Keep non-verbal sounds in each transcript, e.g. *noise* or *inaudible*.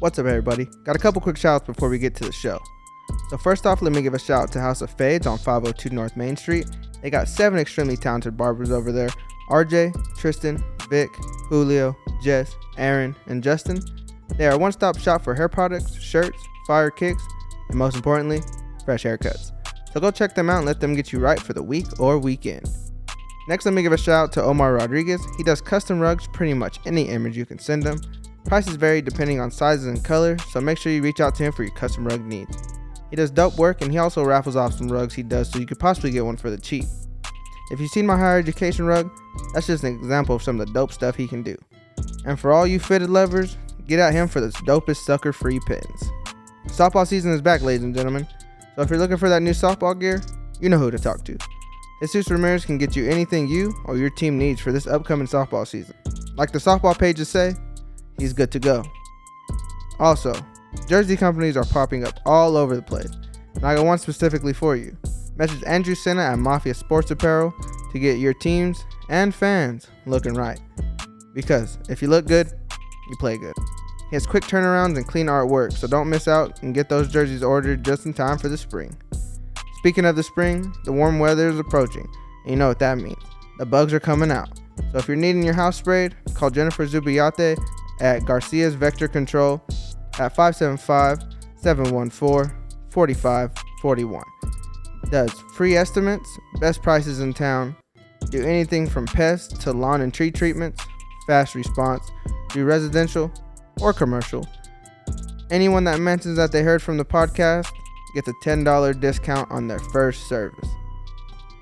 What's up, everybody? Got a couple quick shouts before we get to the show. So, first off, let me give a shout out to House of Fades on 502 North Main Street. They got seven extremely talented barbers over there RJ, Tristan, Vic, Julio, Jess, Aaron, and Justin. They are a one stop shop for hair products, shirts, fire kicks, and most importantly, fresh haircuts. So, go check them out and let them get you right for the week or weekend. Next, let me give a shout out to Omar Rodriguez. He does custom rugs, pretty much any image you can send him. Prices vary depending on sizes and color, so make sure you reach out to him for your custom rug needs. He does dope work and he also raffles off some rugs he does so you could possibly get one for the cheap. If you've seen my higher education rug, that's just an example of some of the dope stuff he can do. And for all you fitted lovers, get at him for the dopest sucker free pins. Softball season is back, ladies and gentlemen, so if you're looking for that new softball gear, you know who to talk to. Jesus Ramirez can get you anything you or your team needs for this upcoming softball season. Like the softball pages say, he's good to go. Also, jersey companies are popping up all over the place, and I got one specifically for you. Message Andrew Senna at Mafia Sports Apparel to get your teams and fans looking right. Because if you look good, you play good. He has quick turnarounds and clean artwork, so don't miss out and get those jerseys ordered just in time for the spring. Speaking of the spring, the warm weather is approaching, and you know what that means. The bugs are coming out. So if you're needing your house sprayed, call Jennifer Zubiate at Garcia's Vector Control at 575 714 4541. Does free estimates, best prices in town, do anything from pests to lawn and tree treatments, fast response, do residential or commercial. Anyone that mentions that they heard from the podcast gets a $10 discount on their first service.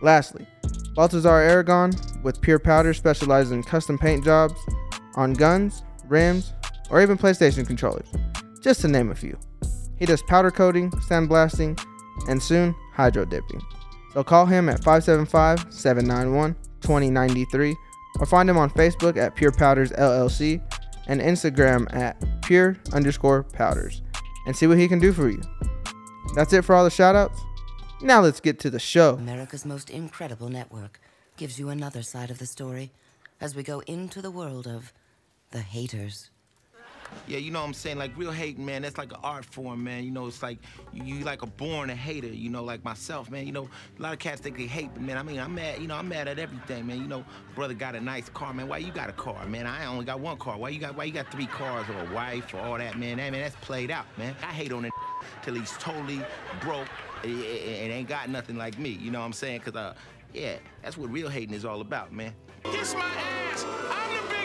Lastly, Baltazar Aragon with Pure Powder specializes in custom paint jobs on guns, rims, or even PlayStation controllers, just to name a few. He does powder coating, sandblasting, and soon hydro dipping. So call him at 575 791 2093 or find him on Facebook at Pure Powders LLC and Instagram at pure underscore powders and see what he can do for you. That's it for all the shoutouts. Now let's get to the show. America's most incredible network gives you another side of the story as we go into the world of the haters. Yeah, you know what I'm saying? Like real hating, man, that's like an art form, man. You know, it's like you, you like a born a hater, you know, like myself, man. You know, a lot of cats think they hate, but man, I mean, I'm mad, you know, I'm mad at everything, man. You know, brother got a nice car, man. Why you got a car, man? I only got one car. Why you got why you got three cars or a wife or all that, man? That man, that's played out, man. I hate on it till he's totally broke and, and ain't got nothing like me. You know what I'm saying? Cause uh, yeah, that's what real hating is all about, man. Kiss my ass. I'm the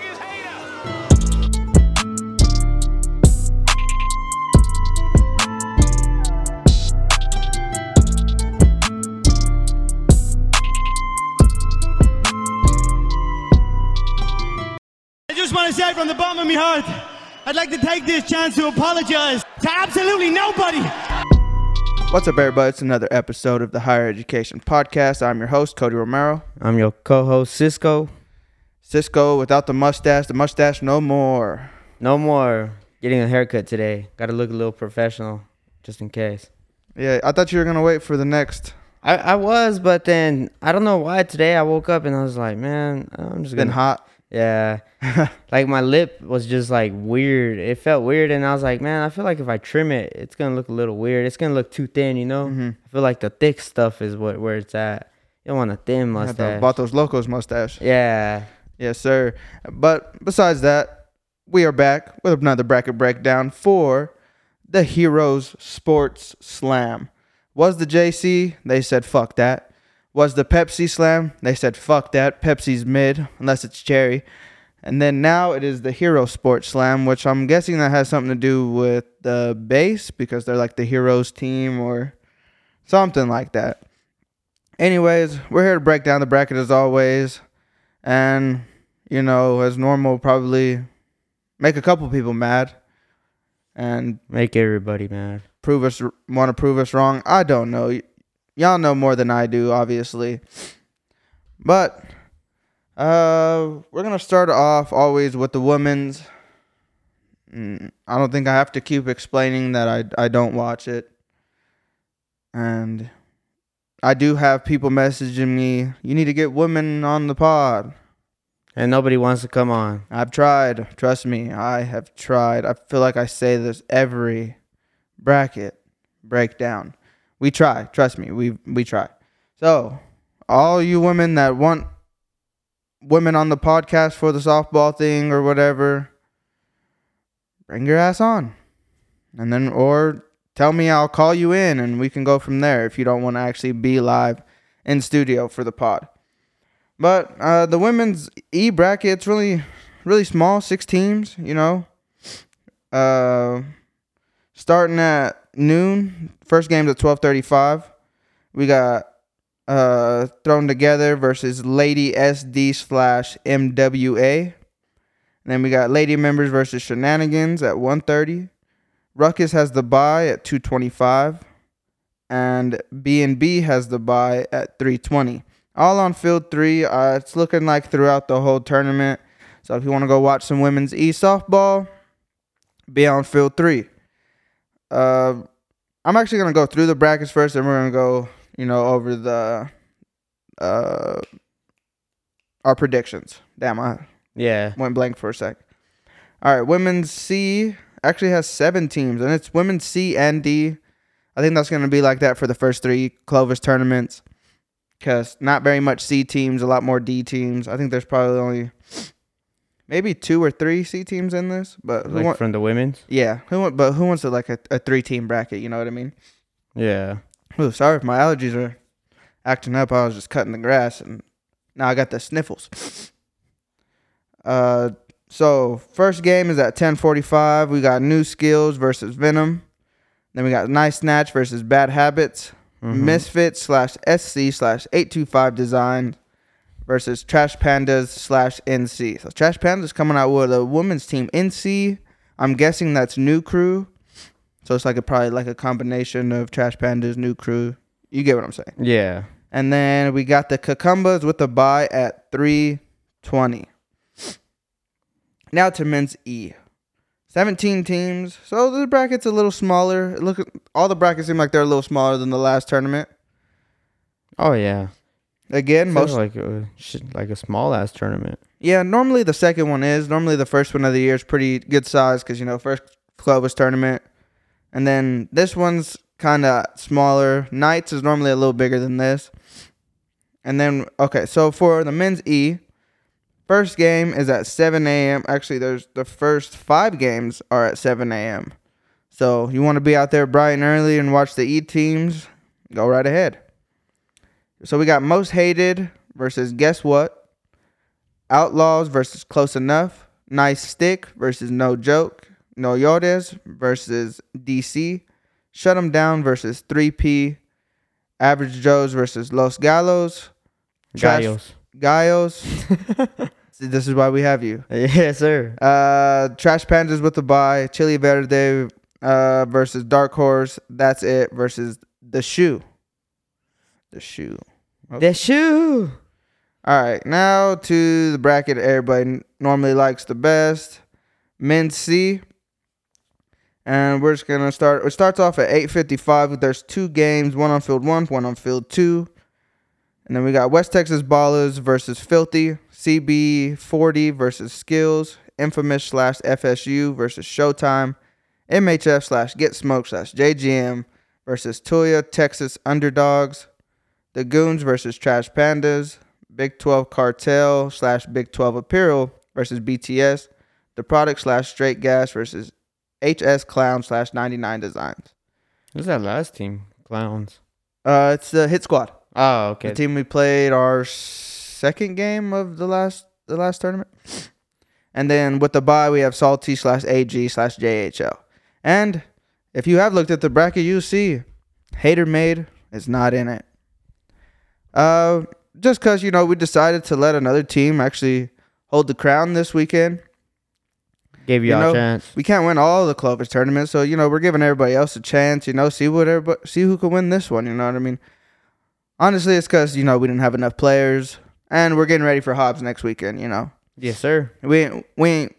to say from the bottom of my heart, I'd like to take this chance to apologize to absolutely nobody. What's up, everybody? It's another episode of the Higher Education Podcast. I'm your host, Cody Romero. I'm your co-host Cisco. Cisco without the mustache, the mustache no more. No more getting a haircut today. Got to look a little professional, just in case. Yeah, I thought you were gonna wait for the next. I, I was, but then I don't know why today I woke up and I was like, man, I'm just Been gonna. hot. Yeah, *laughs* like my lip was just like weird. It felt weird, and I was like, man, I feel like if I trim it, it's gonna look a little weird. It's gonna look too thin, you know. Mm-hmm. I feel like the thick stuff is what where it's at. You don't want a thin Had the mustache. Vatos Locos mustache. Yeah, Yes, sir. But besides that, we are back with another bracket breakdown for the Heroes Sports Slam. Was the JC? They said fuck that. Was the Pepsi Slam? They said fuck that. Pepsi's mid, unless it's cherry. And then now it is the Hero Sports Slam, which I'm guessing that has something to do with the base because they're like the Heroes team or something like that. Anyways, we're here to break down the bracket as always. And, you know, as normal, probably make a couple people mad and make everybody mad. prove us want to prove us wrong. I don't know. Y'all know more than I do, obviously. But uh we're going to start off always with the women's Mm, I don't think I have to keep explaining that I I don't watch it. And I do have people messaging me, you need to get women on the pod. And nobody wants to come on. I've tried. Trust me, I have tried. I feel like I say this every bracket breakdown. We try. Trust me, we we try. So, all you women that want women on the podcast for the softball thing or whatever, bring your ass on. And then or tell me I'll call you in and we can go from there if you don't want to actually be live in studio for the pod. But uh, the women's E bracket, it's really, really small, six teams, you know. Uh, starting at noon, first game's at 1235. We got uh, Thrown Together versus Lady SD slash MWA. And then we got Lady Members versus Shenanigans at 130. Ruckus has the buy at 225. And B&B has the buy at 320 all on field three. Uh, it's looking like throughout the whole tournament. So if you want to go watch some women's e softball, be on field three. Uh, I'm actually gonna go through the brackets first, and we're gonna go, you know, over the uh our predictions. Damn, I Yeah. went blank for a sec. All right, women's C actually has seven teams, and it's women's C and D. I think that's gonna be like that for the first three Clovis tournaments because not very much C teams, a lot more D teams. I think there's probably only maybe two or three C teams in this, but who Like want, from the women's. yeah, who want, but who wants to like a, a three team bracket? You know what I mean? Yeah. Ooh, sorry if my allergies are acting up. I was just cutting the grass and now I got the sniffles. Uh, so first game is at 10:45. We got New Skills versus Venom. Then we got Nice Snatch versus Bad Habits. Misfit slash SC slash 825 Design versus Trash Pandas slash NC. So Trash Pandas coming out with a women's team. NC, I'm guessing that's New Crew. So it's like a probably like a combination of Trash Pandas, New Crew. You get what I'm saying. Yeah. And then we got the Cucumbas with the buy at 320. Now to men's E. 17 teams. So the bracket's a little smaller. Look at all the brackets seem like they're a little smaller than the last tournament. Oh yeah. Again, most like a like a small ass tournament. yeah, normally the second one is. Normally the first one of the year is pretty good size cuz you know, first Clovis tournament. And then this one's kind of smaller. Knights is normally a little bigger than this. And then okay, so for the men's E, First game is at 7 a.m. Actually, there's the first five games are at 7 a.m. So you want to be out there bright and early and watch the E teams, go right ahead. So we got most hated versus guess what? Outlaws versus close enough. Nice stick versus no joke. No Llores versus DC. Shut 'em down versus 3P. Average Joes versus Los Galos. Trash- Gallos. Gallos. *laughs* See, this is why we have you. yes, sir. Uh, Trash Pandas with the buy. Chili Verde uh, versus Dark Horse. That's it. Versus the shoe. The shoe. Oh. The shoe. All right, now to the bracket everybody normally likes the best. Men's C. And we're just gonna start. It starts off at 8:55. There's two games, one on field one, one on field two. And then we got West Texas Ballers versus Filthy, CB 40 versus Skills, Infamous slash FSU versus Showtime, MHF slash Get Smoke slash JGM versus Tuya Texas Underdogs, the Goons versus Trash Pandas, Big 12 Cartel slash Big 12 Apparel versus BTS, the Product slash Straight Gas versus HS Clown slash 99 Designs. Who's that last team? Clowns. Uh, it's the Hit Squad. Oh, okay. The team we played our second game of the last the last tournament. And then with the bye, we have Salty slash AG slash JHL. And if you have looked at the bracket, you see Hater Made is not in it. Uh, just because, you know, we decided to let another team actually hold the crown this weekend. Gave you, You know, a chance. We can't win all the Clovis tournaments, so you know we're giving everybody else a chance. You know, see what everybody, see who can win this one. You know what I mean? Honestly, it's because you know we didn't have enough players, and we're getting ready for Hobbs next weekend. You know, Yes, sir. we we ain't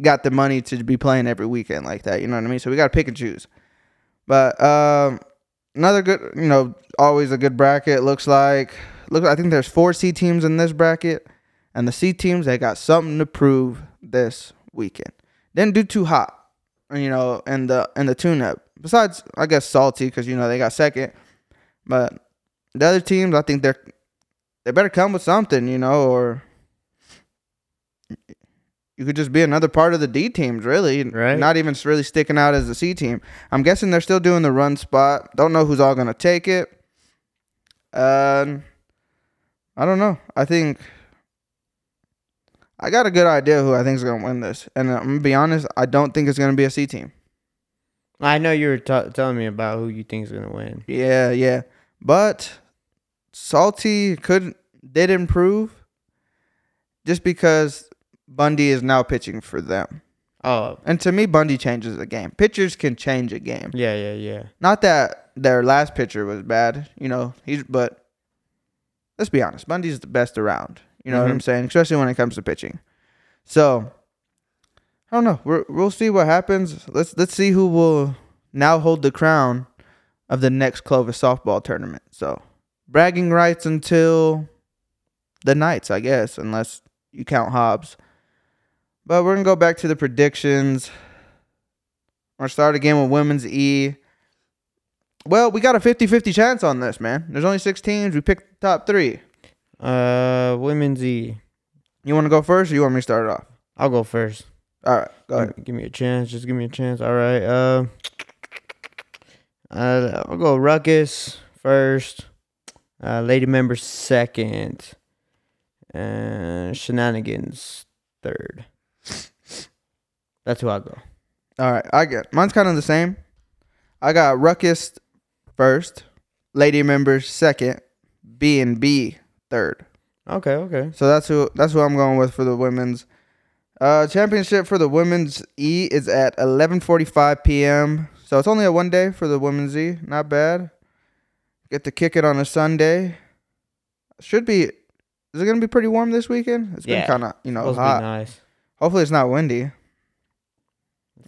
got the money to be playing every weekend like that. You know what I mean? So we got to pick and choose. But um, another good, you know, always a good bracket. Looks like look. I think there's four C teams in this bracket, And the C teams, they got something to prove this weekend. Didn't do too hot, you know, in the in the tune up. Besides, I guess salty because you know they got second. But the other teams, I think they're they better come with something, you know, or you could just be another part of the D teams, really. Right. Not even really sticking out as the C team. I'm guessing they're still doing the run spot. Don't know who's all gonna take it. Um, I don't know. I think I got a good idea who I think is gonna win this, and I'm gonna be honest. I don't think it's gonna be a C team. I know you were t- telling me about who you think is gonna win. Yeah, yeah. But Salty could did improve just because Bundy is now pitching for them. Oh, And to me, Bundy changes the game. Pitchers can change a game. yeah, yeah, yeah. Not that their last pitcher was bad, you know. He's but let's be honest, Bundy's the best around. You know what mm-hmm. I'm saying, especially when it comes to pitching. So I don't know. We're, we'll see what happens. Let's let's see who will now hold the crown of the next Clovis softball tournament. So bragging rights until the Knights, I guess, unless you count Hobbs. But we're gonna go back to the predictions. We're gonna start again with women's E. Well, we got a 50-50 chance on this, man. There's only six teams. We picked the top three. Uh, women's E. You want to go first, or you want me to start it off? I'll go first. All right, go ahead. Give, give me a chance. Just give me a chance. All right. Uh, uh I'll go Ruckus first. Uh, Lady Member second. And Shenanigans third. That's who I'll go. All right, I get mine's kind of the same. I got Ruckus first, Lady Members second, B and B third. Okay. Okay. So that's who that's who I'm going with for the women's uh, championship for the women's E is at 11:45 p.m. So it's only a one day for the women's E. Not bad. Get to kick it on a Sunday. Should be. Is it gonna be pretty warm this weekend? It's been kind of you know hot. nice. Hopefully it's not windy.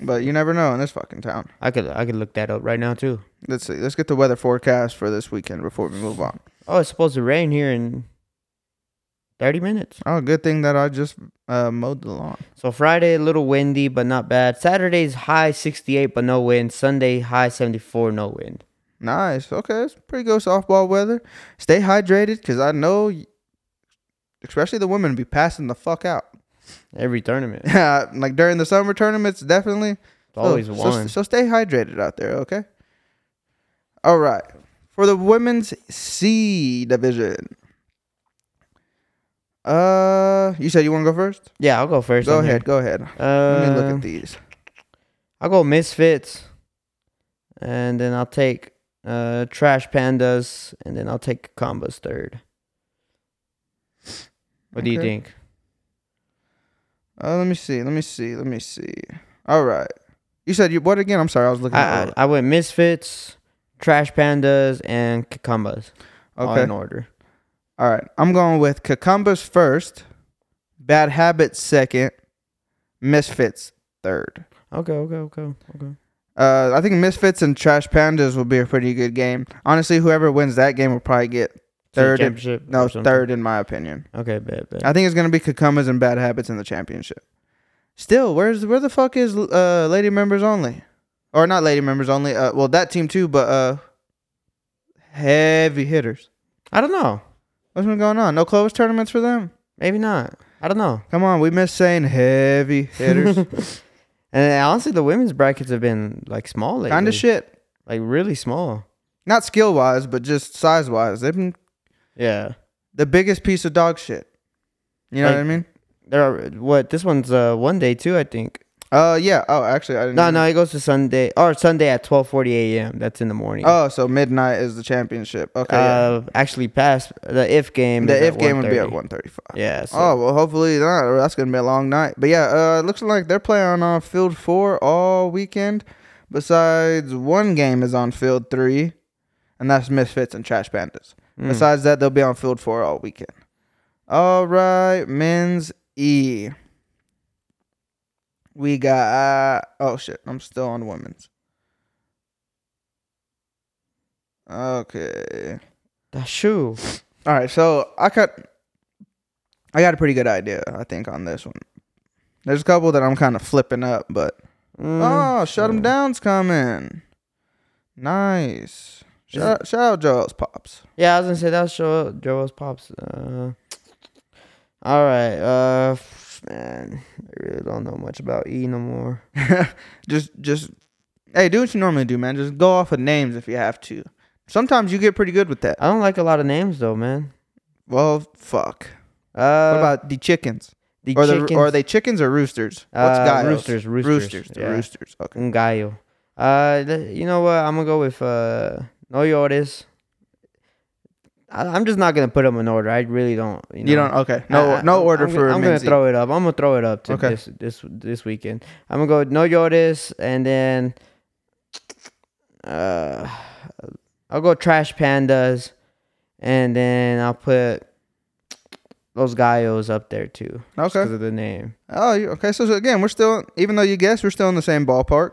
But you never know in this fucking town. I could I could look that up right now too. Let's see. Let's get the weather forecast for this weekend before we move on. Oh, it's supposed to rain here in thirty minutes. Oh, good thing that I just uh, mowed the lawn. So Friday a little windy but not bad. Saturday's high 68 but no wind. Sunday high 74 no wind. Nice. Okay, it's pretty good softball weather. Stay hydrated because I know, especially the women, be passing the fuck out. Every tournament. *laughs* like during the summer tournaments, definitely. It's always so, one. So, so stay hydrated out there, okay? All right. For the women's C division. Uh, you said you want to go first? yeah, I'll go first. Go on here. ahead. Go ahead. Uh, Let me look at these. I'll go Misfits, and then I'll take uh Trash Pandas, and then I'll take Combos third. What do you think? Uh, let me see. Let me see. Let me see. All right. You said you what again? I'm sorry. I was looking. I, at I I went Misfits, Trash Pandas, and Cucumbas. All Okay. in order. All right. I'm going with Cucumbers first, Bad Habits second, Misfits third. Okay, okay, okay, okay. Uh, I think Misfits and Trash Pandas will be a pretty good game. Honestly, whoever wins that game will probably get Third. in- no, third in my opinion. Okay, bad, bad. I think it's gonna be Cucumbers and Bad Habits in the championship. Still, where's where the fuck is uh lady members only, or not lady members only? Uh, well that team too, but uh, heavy hitters. I don't know. What's been going on? No Clovis tournaments for them. Maybe not. I don't know. Come on, we miss saying heavy hitters. *laughs* And honestly, the women's brackets have been like small lately. kind of shit. Like really small. Not skill wise, but just size wise. They've been Yeah. the biggest piece of dog shit. You know Like- what I mean? There are what this one's uh one day too, I think. Uh, yeah. Oh, actually, I didn't. No, no, it goes to Sunday or Sunday at twelve forty AM. That's in the morning. Oh, so midnight is the championship. Okay. yeah. uh actually past the if game. the if game would be at 1:30. one thirty-five. Yeah. So, Oh well, hopefully not. That's gonna be a long night. But yeah, uh, it looks like they're playing on field four all weekend. Besides, one game is on field three, and that's Misfits and Trash Pandas. Mm. Besides that, they'll be on field four all weekend. All right, men's E. We got. Uh, oh shit, I'm still on women's. Okay. the shoe. All right, so I cut. I got a pretty good idea, I think, on this one. There's a couple that I'm kind of flipping up, but Mm, oh, shut 'em down's coming. Nice. Shout out, shout out Joel's pops. Yeah, I was gonna say that was Joel, Joel's pops. Uh, all right, uh, man, I really don't know much about E no more. *laughs* just just hey, do what you normally do, man. Just go off of names if you have to. Sometimes you get pretty good with that. I don't like a lot of names though, man. Well, fuck. Uh, what about the chickens? the or the or are they chickens or roosters? What's Uh, gallos? roosters, roosters, roosters, yeah. roosters. Okay. Un gallo. Uh, you know what? I'm gonna go with uh, No Llores. I, I'm just not gonna put them in order. I really don't. You, know? You don't. Okay. No, I- no order I'm, for. I'm gonna throw it up. I'm gonna throw it up to Okay. this this this weekend. I'm gonna go No Llores, and then uh, I'll go Trash Pandas, and then I'll put those gallos up there too. Okay. 'cause of the name. Oh, okay. So, so again, we're still, even though you guessed, we're still in the same ballpark.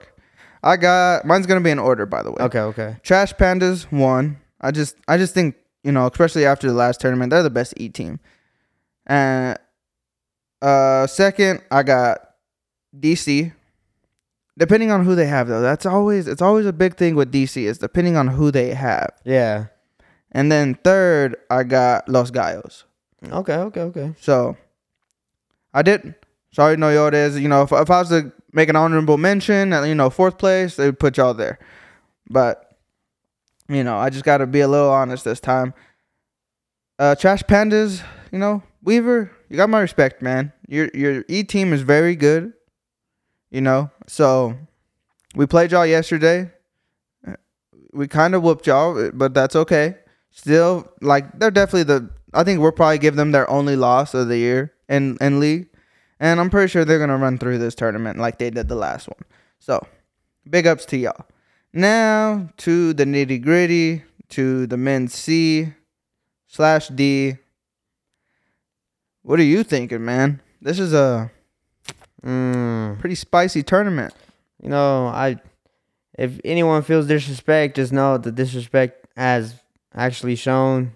I got mine's gonna be in order, by the way. Okay, okay. Trash Pandas one. I just, I just think you know, especially after the last tournament, they're the best E team. And uh, second, I got DC. Depending on who they have, though, that's always it's always a big thing with DC is depending on who they have. Yeah. And then third, I got Los Gallos. Okay, okay, okay. So I did. Sorry, no Llores. You know, if, if I was to make an honorable mention, you know, fourth place, they would put y'all there. But you know, I just got to be a little honest this time. Uh, Trash Pandas, you know, Weaver, you got my respect, man. Your your E team is very good. You know, so we played y'all yesterday. We kind of whooped y'all, but that's okay. Still, like they're definitely the. I think we'll probably give them their only loss of the year in in league, and I'm pretty sure they're gonna run through this tournament like they did the last one. So, big ups to y'all. Now to the nitty gritty, to the men's C slash D. What are you thinking, man? This is a Mm. pretty spicy tournament. You know, I if anyone feels disrespect, just know the disrespect has actually shown,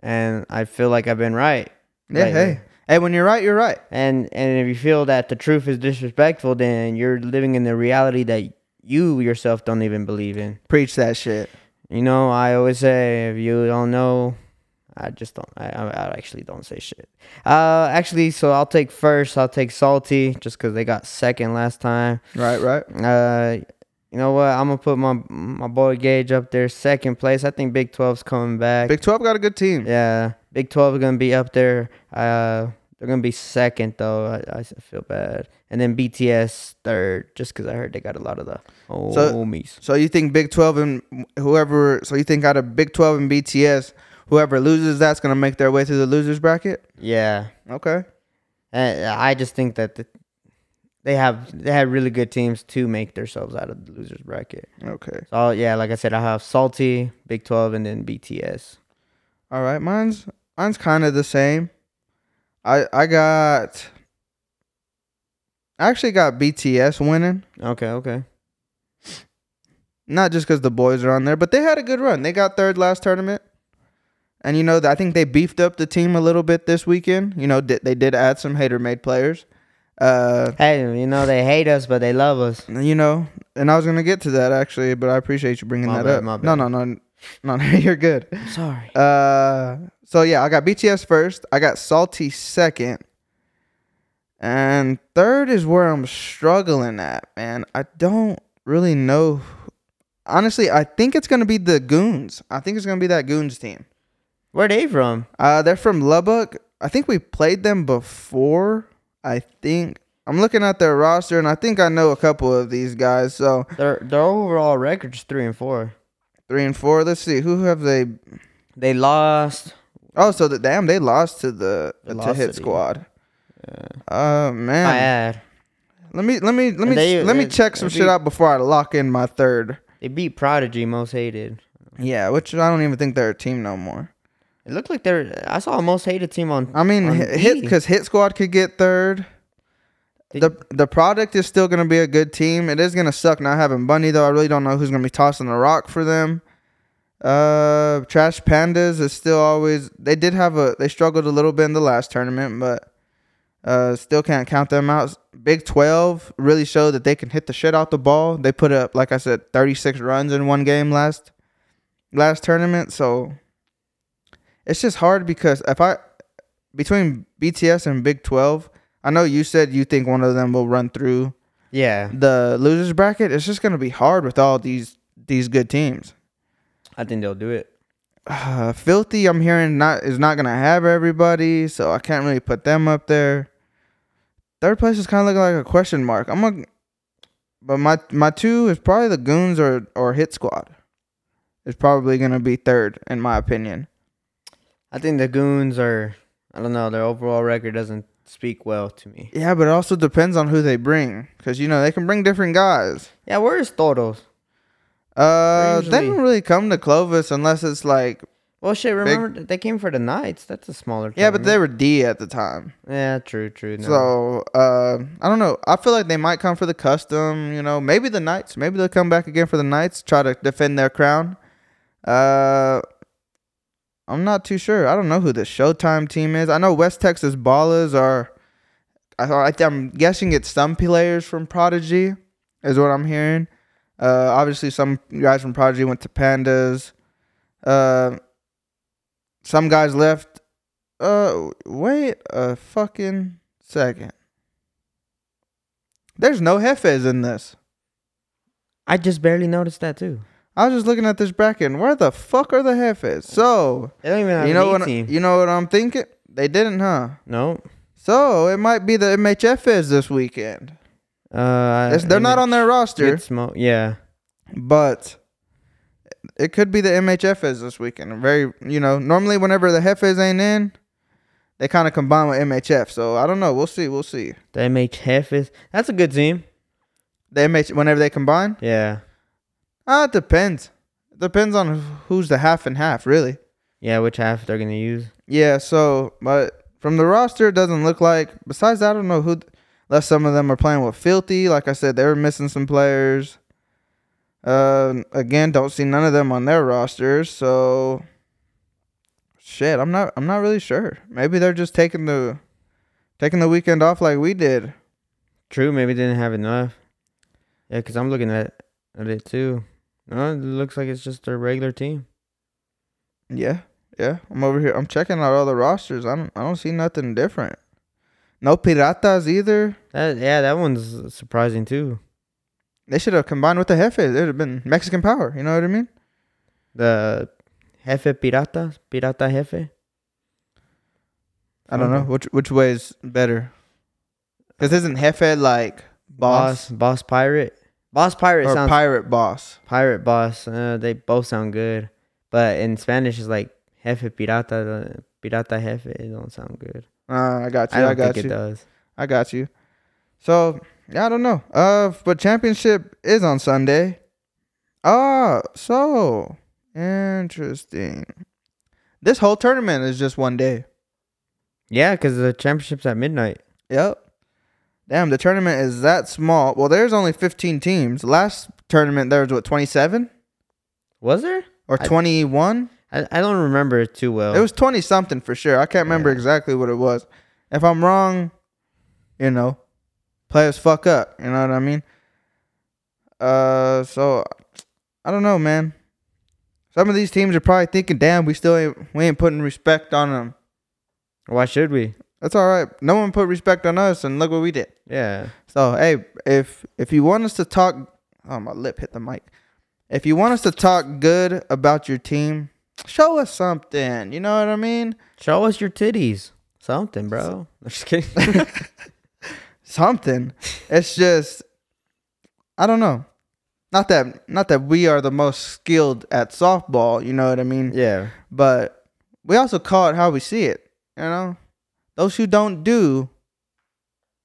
and I feel like I've been right. Yeah, lately. hey, hey, when you're right, you're right. And and if you feel that the truth is disrespectful, then you're living in the reality that you yourself don't even believe in. Preach that shit. You know, I always say if you don't know, I just don't. I, I actually don't say shit. Uh, actually, so I'll take first. I'll take salty just because they got second last time. Right, right. Uh, you know what? I'm gonna put my my boy Gage up there, second place. I think Big 12's coming back. Big 12 got a good team. yeah, Big 12 is gonna be up there. Uh, they're gonna be second though. I, I feel bad. And then BTS third, just because I heard they got a lot of the homies. So you think Big 12 and whoever, so you think out of Big 12 and BTS, whoever loses that's going to make their way through the losers bracket? yeah, Okay. and I just think that the, they have they have really good teams to make themselves out of the losers bracket. Okay. So yeah, like I said, I have Salty, Big 12, and then BTS. All right. Mine's mine's kind of the same. I I got I actually got BTS winning. Okay, okay. Not just because the boys are on there, but they had a good run. They got third last tournament. And you know, I think they beefed up the team a little bit this weekend. You know, they did add some hater made players. Uh, Hey, you know they hate us, but they love us. you know, and I was gonna get to that actually, but I appreciate you bringing My that bad, up. No, no, no, no, *laughs* no, you're good. Sorry. Uh, so yeah, I got BTS first. I got Salty second, and third is where I'm struggling at. Man, I don't really know. Honestly, I think it's gonna be the Goons. I think it's gonna be that Goons team. Where they from? Uh, they're from Lubbock. I think we played them before. I think I'm looking at their roster, and I think I know a couple of these guys. So Their their overall record's three and four. three and four. Let's see who have they. They lost. Oh, so the damn they lost to the They to lost Hit to the- Squad. Yeah. Uh man, I add. let me let me let me They- let me they- check some they shit beat- out before I lock in my third. They beat Prodigy, most hated. Yeah, which I don't even think they're a team no more. It looked like they're. I saw a most hated team on. I mean, on hit hit because Hit Squad could get third. They- the The product is still gonna be a good team. It is gonna suck not having Bundy though. I really don't know who's gonna be tossing the rock for them. Uh, Trash Pandas is still always. They did have a. They struggled a little bit in the last tournament, but uh, still can't count them out. Big Twelve really showed that they can hit the shit out the ball. They put up, like I said, thirty six runs in one game last last tournament. So it's just hard because if I between BTS and Big Twelve, I know you said you think one of them will run through Yeah, the losers bracket. It's just gonna be hard with all these these good teams. I think they'll do it. Uh, *sighs* Filthy, I'm hearing not is not gonna have everybody, so I can't really put them up there. Third place is kind of looking like a question mark. I'm gonna, but my my two is probably the Goons or or Hit Squad. Is probably gonna be third in my opinion. I think the Goons are. I don't know. Their overall record doesn't speak well to me. Yeah, but it also depends on who they bring, cause you know they can bring different guys. Yeah, where is Toros? Uh, they don't really come to Clovis unless it's like Well, shit. Remember they came for the Knights. That's a smaller. yeah, but they were D at the time. Yeah, true, true. No. So uh, I don't know. I feel like they might come for the custom. You know, maybe the Knights. Maybe they'll come back again for the Knights, try to defend their crown. Uh, I'm not too sure. I don't know who the Showtime team is. I know West Texas Ballers are. I thought I'm guessing it's some players from Prodigy, is what I'm hearing. Uh, obviously some guys from Prodigy went to Pandas. Uh, some guys left uh, wait a fucking second. There's no Jefes in this. I just barely noticed that too. I was just looking at this bracket. and Where the fuck are the Jefes? So They don't even have you know what? Team. You know what I'm thinking? They didn't, huh? no. So it might be the MHFs this weekend. Uh, they're not on their roster, smoke. Yeah. but it could be the MHFs this weekend. Very, you know, normally whenever the Jefes ain't in, they kind of combine with MHF. So I don't know. We'll see. We'll see. The MH is That's a good team. The MH whenever they combine. Yeah. Ah, it depends. It depends on who's the half and half, really. Yeah, which half they're gonna use. Yeah, so but from the roster, it doesn't look like. Besides, I don't know who. Unless some of them are playing with Filthy. Like I said, they were missing some players. Uh, again, don't see none of them on their rosters. So, shit, I'm not. I'm not really sure. Maybe they're just taking the, taking the weekend off like we did. True, maybe they didn't have enough. Yeah, because I'm looking at, at it too. No, it looks like it's just their regular team. Yeah, yeah. I'm over here. I'm checking out all the rosters. I don't. I don't see nothing different. No piratas either. That yeah, that one's surprising too. They should have combined with the Jefes. It would have been Mexican power. You know what I mean? The Jefe Pirata, Pirata Jefe. I don't know which which way is better. Because isn't Jefe like boss, boss, boss pirate, boss pirate or sounds pirate boss? pirate boss. Uh, they both sound good, but in Spanish it's like Jefe Pirata, Pirata Jefe. It don't sound good. Uh, I got you. I I, got think you. it does. I got you. So yeah, I don't know. Uh, but championship is on Sunday. Ah, so interesting. This whole tournament is just one day. Yeah, because the championship's at midnight. Yep. Damn, the tournament is that small. Well, there's only 15 teams. Last tournament there was what 27 Was there? or I- 21. I, I don't remember it too well. It was 20 something for sure. I can't remember Yeah. exactly what it was. If I'm wrong, you know, players fuck up. You know what I mean? Uh, so I don't know, man. Some of these teams are probably thinking, "Damn, we still ain't we ain't putting respect on them." Why should we? That's all right. No one put respect on us, and look what we did. Yeah. So hey, if if you want us to talk, oh my lip hit the mic. If you want us to talk good about your team, show us something. You know what I mean? Show us your titties. Something, bro. I'm just kidding. *laughs* Something. It's just, I don't know. Not that not that we are the most skilled at softball. You know what I mean? yeah. But we also call it how we see it. You know, those who don't do,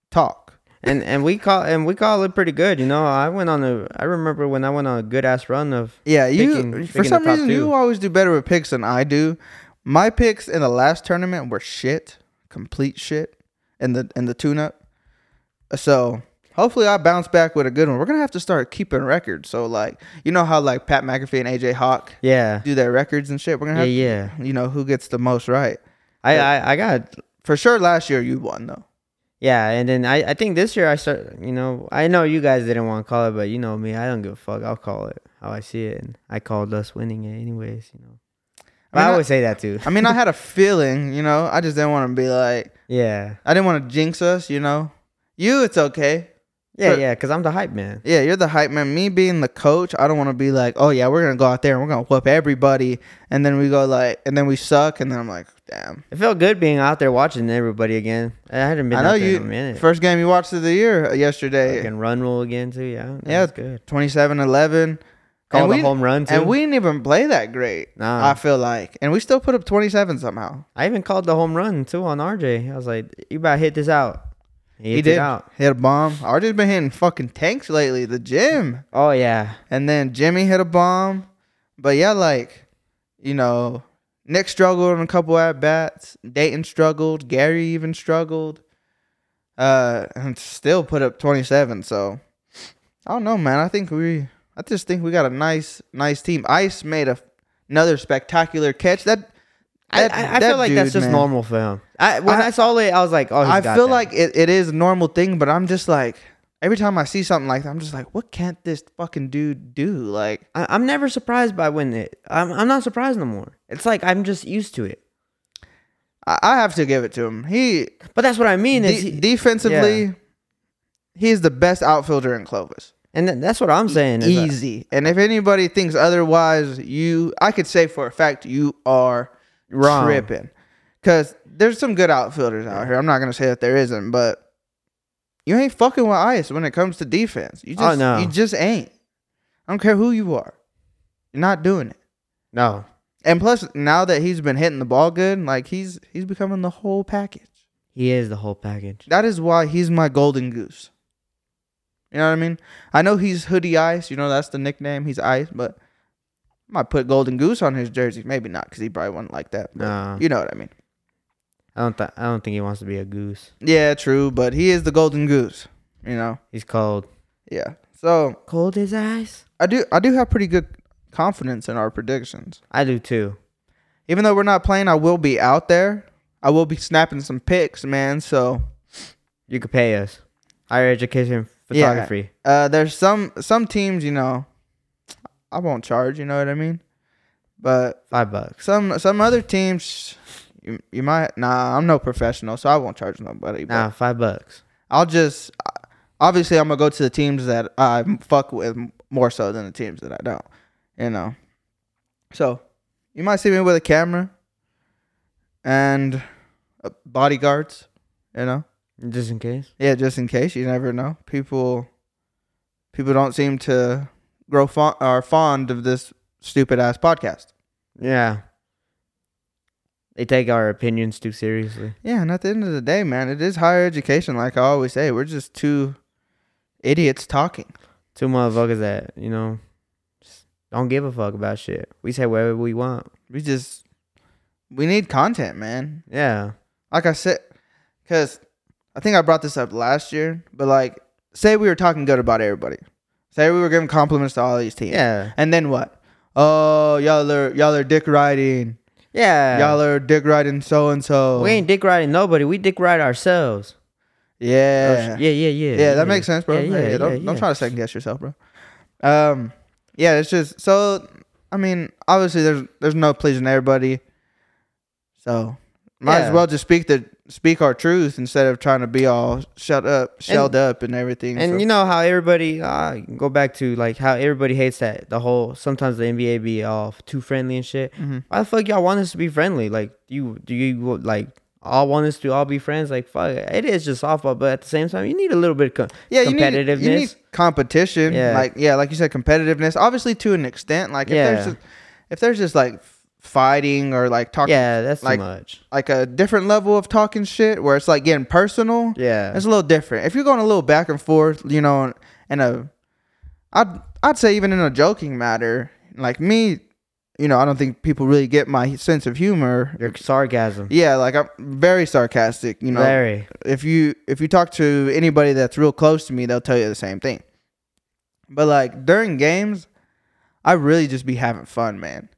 talk. And and we call and we call it pretty good. You know, I went on a. I remember when I went on a good ass run of. Yeah, you Picking- for picking some reason two. you always do better with picks than I do. My picks in the last tournament were shit, complete shit, in the in the tune up. So Hopefully, I bounce back with a good one. We're gonna have to start keeping records. So, like, you know how like Pat McAfee and AJ Hawk Yeah. do their records and shit. We're gonna Yeah, have, yeah. You know who gets the most right. I, I I got For sure, last year you won though. Yeah, and then I I think this year I start. You know, I know you guys didn't want to call it, but you know me, I don't give a fuck. I'll call it how I see it, and I called us winning it anyways. You know, but I, mean, I- always say that too. I mean, I had a *laughs* feeling, you know. I just didn't want to be like, yeah, I didn't want to jinx us, you know. You, it's okay. yeah, But- yeah, because I'm the hype man. Yeah, you're the hype man. Me being the coach, I don't want to be like, oh yeah, we're gonna go out there and we're gonna whoop everybody, and then we go like, and then we suck, and then I'm like, damn. It felt good being out there watching everybody again. I hadn't been I know you. in a minute. First game you watched of the year uh, yesterday. Fucking run rule again too. Yeah, Yeah, good. 27-11. Called a home run too. and we didn't even play that great. Nah. I feel like, and we still put up 27 somehow. I even called the home run too on RJ. I was like, "You better hit this out." He, He, hit did it out. hit a bomb. RJ's been hitting fucking tanks lately. The gym. Oh yeah, And then Jimmy hit a bomb. But yeah, like, you know, Nick struggled on a couple at bats. Dayton struggled. Gary even struggled. Uh, and still put up 27. So I don't know, man. I think we, I just think we got a nice, nice team. Ice made a another spectacular catch. That, I, that- I, I that feel like that's just man. normal for him. I when I, I- saw it, I was like, "Oh, he's I feel that. like it, it is a normal thing, but I'm just like every time I see something like that, I'm just like, what can't this fucking dude do? Like, I, I'm never surprised by when it. I'm I'm not surprised no more. It's like I'm just used to it. I, I have to give it to him. He But that's what I mean. Is he- defensively, yeah. he's the best outfielder in Clovis. and th- that's what I'm saying. is that- Easy. And if anybody thinks otherwise, you, I could say for a fact, you are Wrong. tripping. Because there's some good outfielders out here. I'm not gonna say that there isn't, but you ain't fucking with ice when it comes to defense. You Oh, just, no. you just ain't. I don't care who you are. You're not doing it. no, And plus, now that he's been hitting the ball good, like he's he's becoming the whole package. he is the whole package. That is why he's my golden goose. You know what I mean? I know he's hoodie ice. You know that's the nickname. He's ice, but I might put golden goose on his jersey. Maybe not because he probably wouldn't like that. But No. you know what I mean? I don't. Th- I don't think he wants to be a goose. Yeah, true. But he is the golden goose. You know? He's cold. Yeah. So Cold as ice. I do I do have pretty good confidence in our predictions. I do too. Even though we're not playing, I will be out there. I will be snapping some pics, man. So You could pay us. Higher education photography. Uh, there's some some teams, you know, I won't charge. You know what I mean? But Five bucks. some some other teams, you you might. Nah, I'm no professional, so I won't charge nobody. But Nah, five bucks. I'll just obviously I'm gonna go to the teams that I fuck with more so than the teams that I don't. You know, so you might see me with a camera and uh, bodyguards. You know. Just in case. Yeah, just in case you never know. People people don't seem to grow fond are fond of this stupid ass podcast. Yeah. They take our opinions too seriously. Yeah, and at the end of the day, man, it is higher education. Like I always say, we're just two idiots talking. Two motherfuckers that, you know, just don't give a fuck about shit. We say whatever we want. We just we need content, man. Yeah. Like I said, because I think I brought this up last year, but like, say we were talking good about everybody. Say we were giving compliments to all these teams. Yeah. And then what? Oh, y'all are y'all are dick riding. Yeah. Y'all are dick riding so and so. we ain't dick riding nobody. We dick ride ourselves. Yeah. Yeah, yeah, yeah. Yeah, that makes sense, bro. Yeah, yeah, Hey, don't, yeah, don't try to second guess yourself, bro. Um, yeah, it's just so. I mean, obviously, there's there's no pleasing everybody, so might Yeah. as well just speak the speak our truth instead of trying to be all shut up, shelled up, and everything. And so. you know how everybody uh, go back to like how everybody hates that the whole sometimes the NBA be all too friendly and shit. Mm-hmm. Why the fuck y'all want us to be friendly? Like you do you like all want us to all be friends? Like fuck, it is just softball, but at the same time you need a little bit of co- yeah, you need, competitiveness. you need competition. Yeah. Like yeah, like you said, competitiveness. Obviously, to an extent. Like if Yeah. there's just, if there's just like fighting or like talking, yeah, that's like- too much. like a different level of talking shit where it's like getting personal. Yeah, It's a little different. If you're going a little back and forth, you know, in a, I'd I'd say even in a joking matter, like me, you know, I don't think people really get my sense of humor. Your sarcasm. Yeah, like I'm very sarcastic. You know, Very. if you if you talk to anybody that's real close to me, they'll tell you the same thing. But like during games, I really just be having fun, man.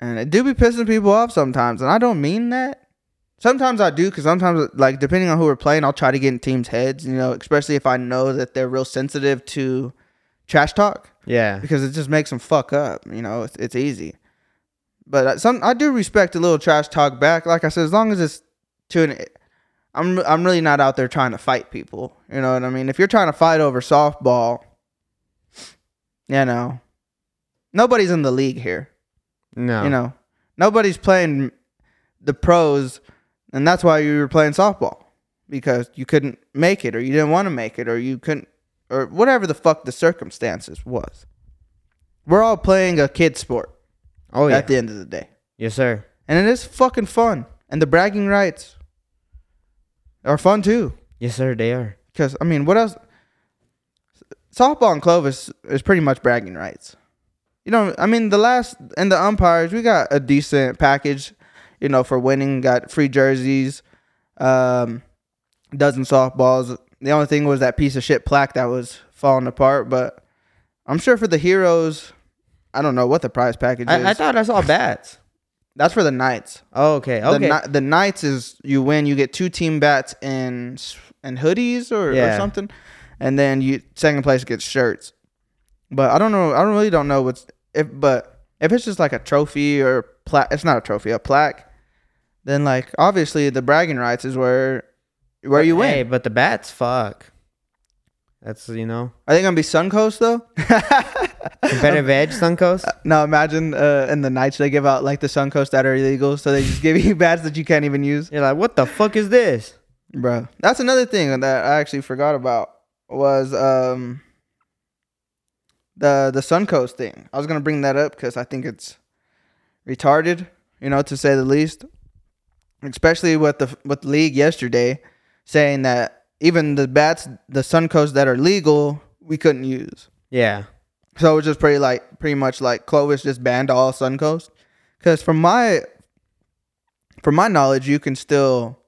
And it do be pissing people off sometimes, and I don't mean that. Sometimes I do, because sometimes, like depending on who we're playing, I'll try to get in teams' heads. You know, especially if I know that they're real sensitive to trash talk Yeah. because it just makes them fuck up. You know, it's, it's easy. But I- some I do respect a little trash talk back. Like I said, as long as it's to an, I'm I'm really not out there trying to fight people. You know what I mean? If you're trying to fight over softball, you know, nobody's in the league here. No. You know, nobody's playing the pros, and that's why you were playing softball because you couldn't make it, or you didn't want to make it, or you couldn't, or whatever the fuck the circumstances was. We're all playing a kid sport Oh yeah. at the end of the day, yes, sir. and it is fucking fun, and the bragging rights are fun too. Yes, sir. They are. Because I mean, what else? Softball and Clovis is pretty much bragging rights. You know, I mean, the last and the umpires, we got a decent package. You know, for winning, got free jerseys, um, dozen softballs. The only thing was that piece of shit plaque that was falling apart. But I'm sure for the heroes, I don't know what the prize package is. I, I thought I saw bats. That's for the Knights. Oh, okay. The, Okay. Kni- the Knights is you win, you get two team bats and and hoodies or, or something, and then you second place gets shirts. But I don't know. I don't really don't know what's if. But if it's just like a trophy or plaque, it's not a trophy, a plaque. Then like obviously the bragging rights is where where you win. Hey, but the bats, fuck. That's you know Are they gonna be Suncoast though? *laughs* competitive edge, Suncoast. *laughs* no, imagine uh, in the nights they give out like the Suncoast that are illegal, so they just *laughs* give you bats that you can't even use. You're like, what the fuck is this? bro. That's another thing that I actually forgot about was um the the Suncoast thing. I was gonna bring that up because I think it's retarded, you know, to say the least. Especially with the with the league yesterday saying that even the bats, the Suncoast that are legal, we couldn't use. Yeah. So it was just pretty like pretty much like Clovis just banned all Suncoast. Because from my from my knowledge, you can still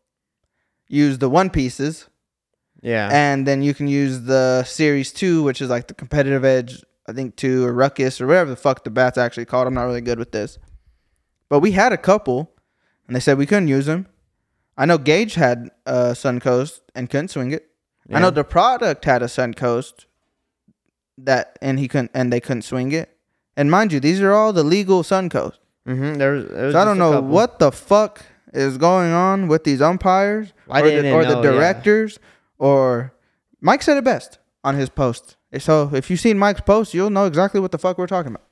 use the one pieces, Yeah. and then you can use the Series Two, which is like the competitive edge, I think two or Ruckus or whatever the fuck the bat's actually called. I'm not really good with this, but we had a couple, and they said we couldn't use them. I know Gage had uh, Suncoast and couldn't swing it. I know the product had a Suncoast that and he couldn't and they couldn't swing it. And mind you, these are all the legal Suncoast. mm-hmm. There was, there was So I don't know couple. what the fuck is going on with these umpires I or, the, or the know, yeah. directors or Mike said it best on his post. So if you've seen Mike's post, you'll know exactly what the fuck we're talking about.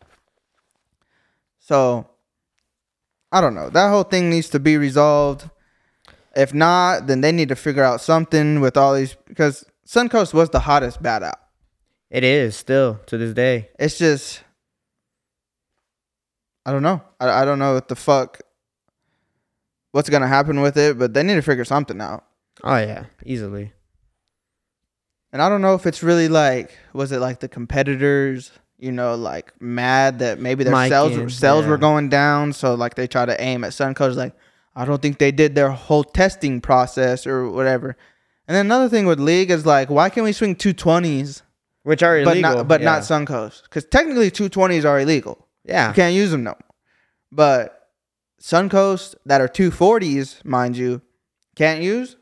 So I don't know. That whole thing needs to be resolved. If not, then they need to figure out something with all these because Suncoast was the hottest bat out. It is still to this day. It's just I don't know. I, I don't know what the fuck what's gonna happen with it, but they need to figure something out. Oh yeah, easily. And I don't know if it's really like was it like the competitors, you know, like mad that maybe their Mike sales and- sales were going down, so like they try to aim at Suncoast like I don't think they did their whole testing process or whatever. And then another thing with league is like why can't we swing 220s Which are but illegal. not but yeah. not Suncoast? Cuz technically 220s are illegal. Yeah. You can't use them no more. But Suncoast that are 240s, mind you, can't use?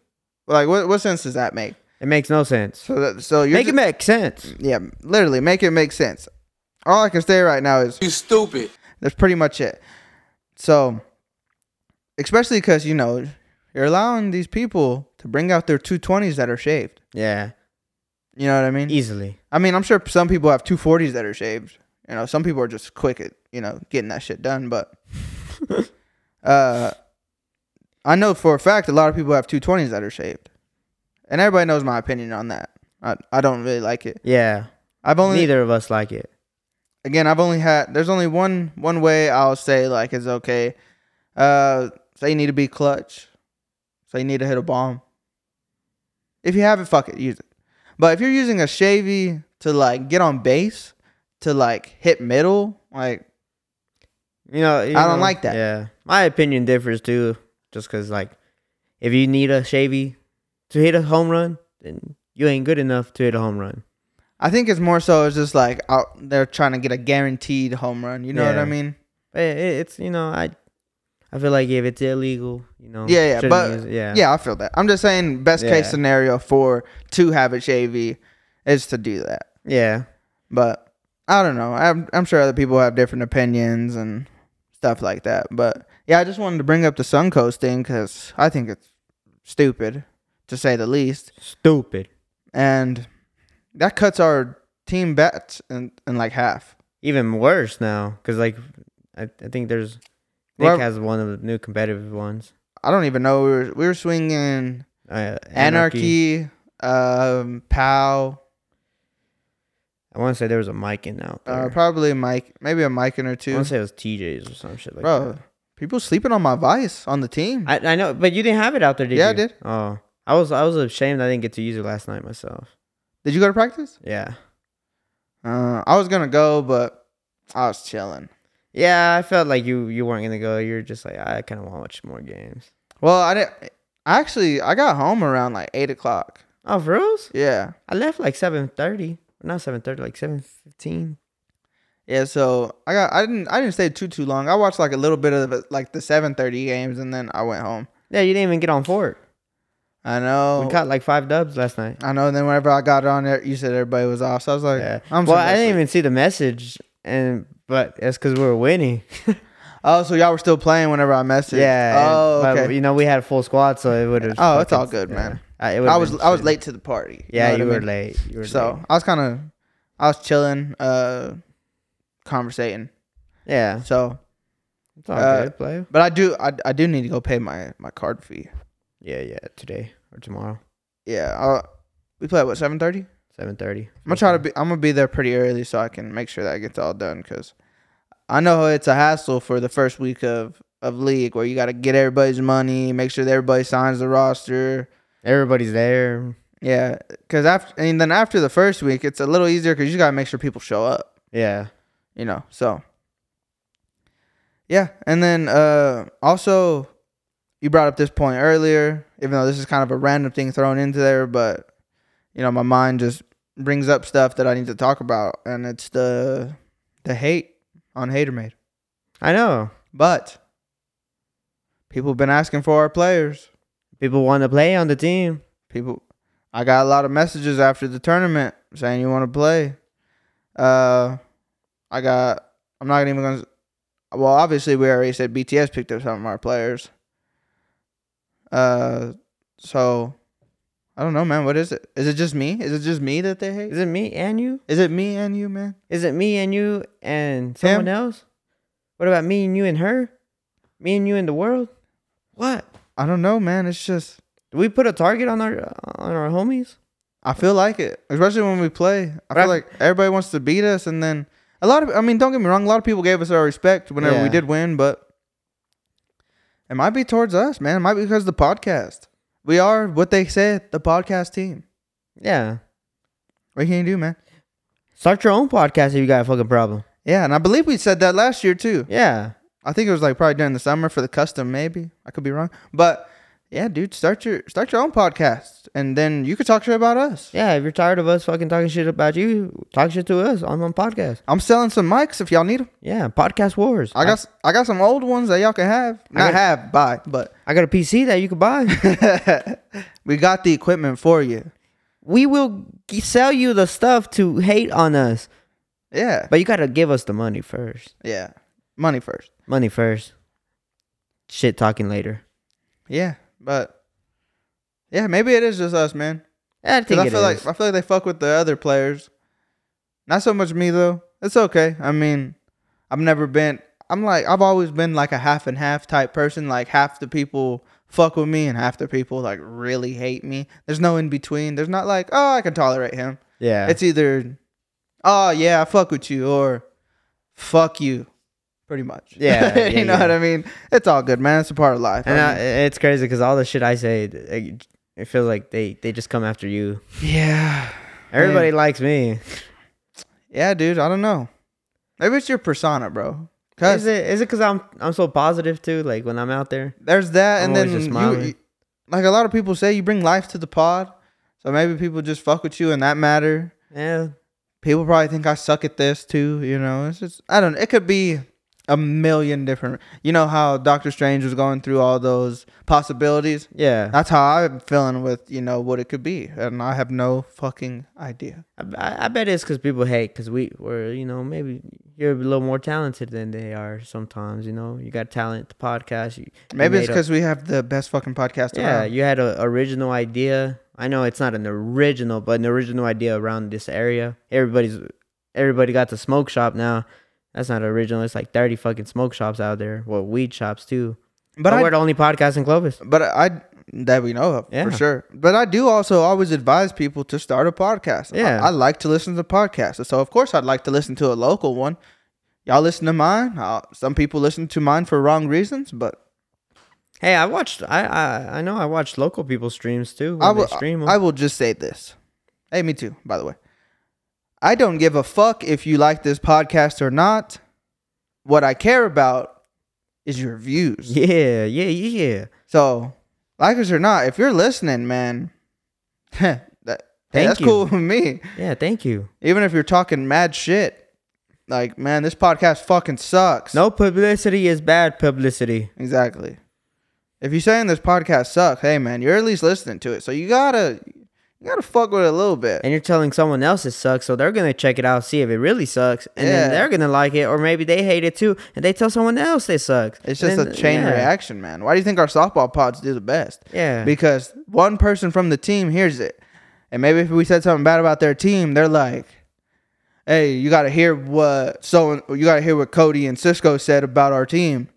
Like what what sense does that make? It makes no sense. So that so you're Make ju- it make sense. yeah, literally make it make sense. All I can say right now is You stupid. that's pretty much it. So, especially because you know you're allowing these people to bring out their 220s that are shaved. Yeah. You know what I mean? Easily. I mean, I'm sure some people have 240s that are shaved. You know, some people are just quick at you know getting that shit done. But *laughs* uh, I know for a fact a lot of people have 220s that are shaved, and everybody knows my opinion on that. I I don't really like it. Yeah. I've only Neither of us like it. again, I've only had. There's only one one way I'll say like is okay. Uh, say you need to be clutch. Say you need to hit a bomb. If you have it, fuck it, use it. But if you're using a shavy to like get on base, to like hit middle, like You know, you I don't know, like that. Yeah, my opinion differs too. Just because, like, if you need a Shavy to hit a home run, then you ain't good enough to hit a home run. I think it's more so it's just like out they're trying to get a guaranteed home run. You know what I mean? It, it's you know, I I feel like if it's illegal, you know, Yeah, yeah, but use yeah, yeah, I feel that. I'm just saying best Yeah. case scenario for to have it shavy is to do that. yeah. But I don't know. I'm I'm sure other people have different opinions and stuff like that. But yeah, I just wanted to bring up the Suncoast thing because I think it's stupid to say the least, Stupid. and that cuts our team bets in, in like half. Even worse now, because like I, I think there's Nick Well- has one of the new competitive ones. I don't even know. We were we were swinging Uh, Anarchy, um, Pow, I want to say there was a Miken out there. uh, probably Mike, maybe a Miken or two. I want to say it was TJ's or some shit like Bro, that. people sleeping on my Vice on the team. I, I know, but you didn't have it out there, did you? Yeah, I did. Oh, I was I was ashamed I didn't get to use it last night myself. Did you go to practice? Yeah, Uh, I was gonna go, but I was chilling. yeah. I felt like you you weren't gonna go. You're just like I kind of want to watch more games. Well, I didn't. Actually, I got home around like eight o'clock. Oh, for reals? Yeah, I left like seven thirty. Not seven thirty, like seven fifteen. yeah. So I got. I didn't. I didn't stay too too long. I watched like a little bit of like the seven thirty games, and then I went home. Yeah, you didn't even get on Fort. I know. We caught like five dubs last night. I know. And then whenever I got on there, you said everybody was off. So I was like, Yeah. I'm well, I didn't even see the message, and but it's because we were winning. *laughs* Oh, so y'all were still playing whenever I messaged. yeah. Oh, and- okay. But, you know, we had a full squad, so it would have. Oh, it's all good, man. I, I was I was late to the party. Yeah, know you what I were mean? late. You were So late. I was kind of, I was chilling, uh, conversating. Yeah, So, it's all Uh, good, play. but I do, I, I do need to go pay my my card fee. Yeah, yeah. Today or tomorrow, Yeah, I'll, we play at what seven thirty. seven thirty. I'm gonna try to be. I'm gonna be there pretty early so I can make sure that gets all done. Cause I know it's a hassle for the first week of of league where you got to get everybody's money, make sure that everybody signs the roster. Everybody's there. Yeah, cause after and then after the first week, it's a little easier because you gotta make sure people show up. Yeah. you know so yeah and then uh also you brought up this point earlier even though this is kind of a random thing thrown into there but you know my mind just brings up stuff that i need to talk about and it's the the hate on HaterMade I know. but people have been asking for our players People want to play on the team. people i got a lot of messages after the tournament saying you want to play uh i got i'm not even gonna well obviously we already said bts picked up some of our players uh so i don't know man what is it is it just me is it just me that they hate Is it me and you? is it me and you man Is it me and you and someone else? What about me and you and her? Me and you and the world? What? i don't know man it's just Do we put a target on our on our homies? I feel like it, especially when we play. I But feel I- like everybody wants to beat us, and then a lot of. I mean, don't get me wrong. A lot of people gave us our respect whenever we did win, but it might be towards us, man. It might be because of the podcast. We are what they said, the podcast team. Yeah. What can you do, man? Start your own podcast if you got a fucking problem. Yeah, and I believe we said that last year too. Yeah. I think it was like probably during the summer for the custom, maybe. I could be wrong, but yeah, dude, start your start your own podcast, and then you could talk shit about us. Yeah, if you're tired of us fucking talking shit about you, talk shit to us on my podcast. I'm selling some mics if y'all need them. Yeah, podcast wars. I got I got some old ones that y'all can have. Not got- have, buy, but I got a PC that you could buy. *laughs* we got the equipment for you. we will sell you the stuff to hate on us, Yeah. but you gotta give us the money first. Yeah. Money first. Money first. Shit talking later. Yeah. But yeah, maybe it is just us, man. I think I feel is. like I feel like they fuck with the other players. Not so much me though. It's okay. I mean, I've never been I'm like I've always been like a half and half type person. Like half the people fuck with me and half the people like really hate me. There's no in between. There's not like, oh I can tolerate him. yeah, It's either, oh yeah, I fuck with you, or fuck you, pretty much. Yeah, *laughs* yeah, you know yeah. what I mean. It's all good, man. It's a part of life. and uh, I I, it's crazy because all the shit I say, it, it feels like they they just come after you. yeah, Everybody likes me. yeah, dude. I don't know. Maybe it's your persona, bro. Cause Is it is it because I'm I'm so positive too? Like when I'm out there. there's that, I'm and then just you, smiling. you- like a lot of people say, you bring life to the pod. So maybe people just fuck with you in that matter. Yeah. People probably think I suck at this too. You know, it's just I don't. know. It could be a million different. You know how Doctor Strange was going through all those possibilities. Yeah. That's how I'm feeling with you know what it could be, and I have no fucking idea. I, I I bet it's because people hate because we we're you know maybe you're a little more talented than they are sometimes. You know you got talent. The podcast. You, you Maybe it's because we have the best fucking podcast yeah around. you had an original idea. I know it's not an original, but an original idea around this area. Everybody's everybody got the smoke shop now. That's not original. It's like thirty fucking smoke shops out there. Well, weed shops too. but But I, we're the only podcast in Clovis. but I that we know of Yeah. for sure. But I do also always advise people to start a podcast. Yeah. I, like to listen to podcasts, so of course I'd like to listen to a local one. Y'all listen to mine. Uh, some people listen to mine for wrong reasons, but Hey, I watched. I I I know I watched local people streams too. I will. stream 'em. I will just say this. Hey, me too. By the way, I don't give a fuck if you like this podcast or not. What I care about is your views. yeah, yeah, yeah. So, like us or not, if you're listening, man, *laughs* that, hey, that's you. cool with me. Yeah, thank you. Even if you're talking mad shit, like, man, this podcast fucking sucks. No publicity is bad publicity. Exactly. If you're saying this podcast sucks, hey, man, you're at least listening to it. So you gotta, you gotta fuck with it a little bit. And you're telling someone else it sucks, so they're gonna check it out, see if it really sucks, and Yeah. then they're gonna like it, or maybe they hate it too, and they tell someone else it sucks. It's just a chain yeah. reaction, man. Why do you think our softball pods do the best? Yeah. Because one person from the team hears it. And maybe if we said something bad about their team, they're like, hey, you got to hear what so you got to hear what Cody and Cisco said about our team.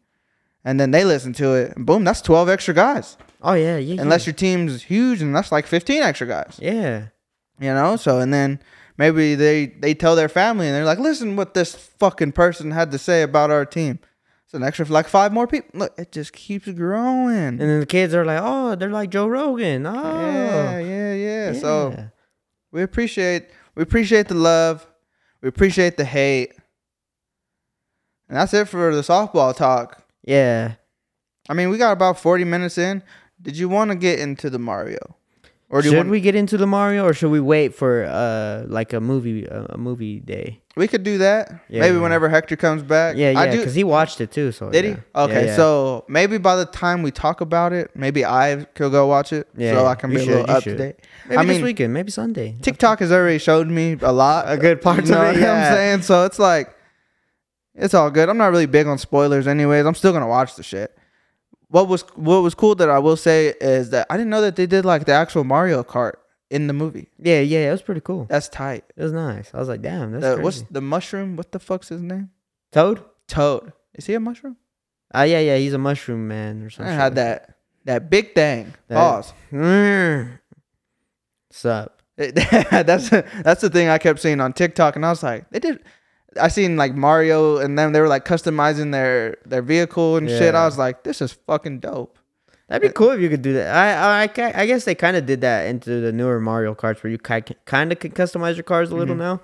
And then they listen to it. And boom, that's 12 extra guys. Oh yeah, yeah. Unless your team's huge and that's like 15 extra guys. yeah. You know? So and then maybe they they tell their family and they're like, "Listen what this fucking person had to say about our team." It's an extra like five more people. Look, it just keeps growing. And then the kids are like, oh, they're like Joe Rogan. Oh, Yeah, yeah, yeah. So we appreciate we appreciate the love, we appreciate the hate, and that's it for the softball talk. yeah. I mean, we got about forty minutes in. Did you want to get into the Mario, or do you should want? we get into the Mario, or should we wait for uh like a movie a, a movie day? We could do that. Yeah, maybe yeah. whenever Hector comes back. Yeah, yeah, do. because he watched it too. So Did yeah. he? Okay, Yeah, yeah. so maybe by the time we talk about it, maybe I could go watch it, Yeah, so. I can be a little up to date. maybe I this weekend, maybe Sunday. TikTok has already showed me a lot, A good part You know of it, what I'm saying? So it's like, it's all good. I'm not really big on spoilers, anyways. I'm still gonna watch the shit. What was what was cool that I will say is that I didn't know that they did like the actual Mario Kart in the movie. Yeah, yeah, it was pretty cool. That's tight. It was nice. I was like, damn, that's The- crazy. what's the mushroom? What the fuck's his name? Toad? Toad. Is he a mushroom? Ah, yeah, yeah, he's a mushroom man or something. I had that that big thing. That- Pause. *laughs* Sup? *laughs* that's that's the thing I kept seeing on TikTok, and I was like, they did. I seen like Mario, and them. they were like customizing their their vehicle and shit. I was like, this is fucking dope. That'd be cool if you could do that. I I, I, guess they kind of did that into the newer Mario Karts where you kind of can customize your cars a little Mm-hmm. now.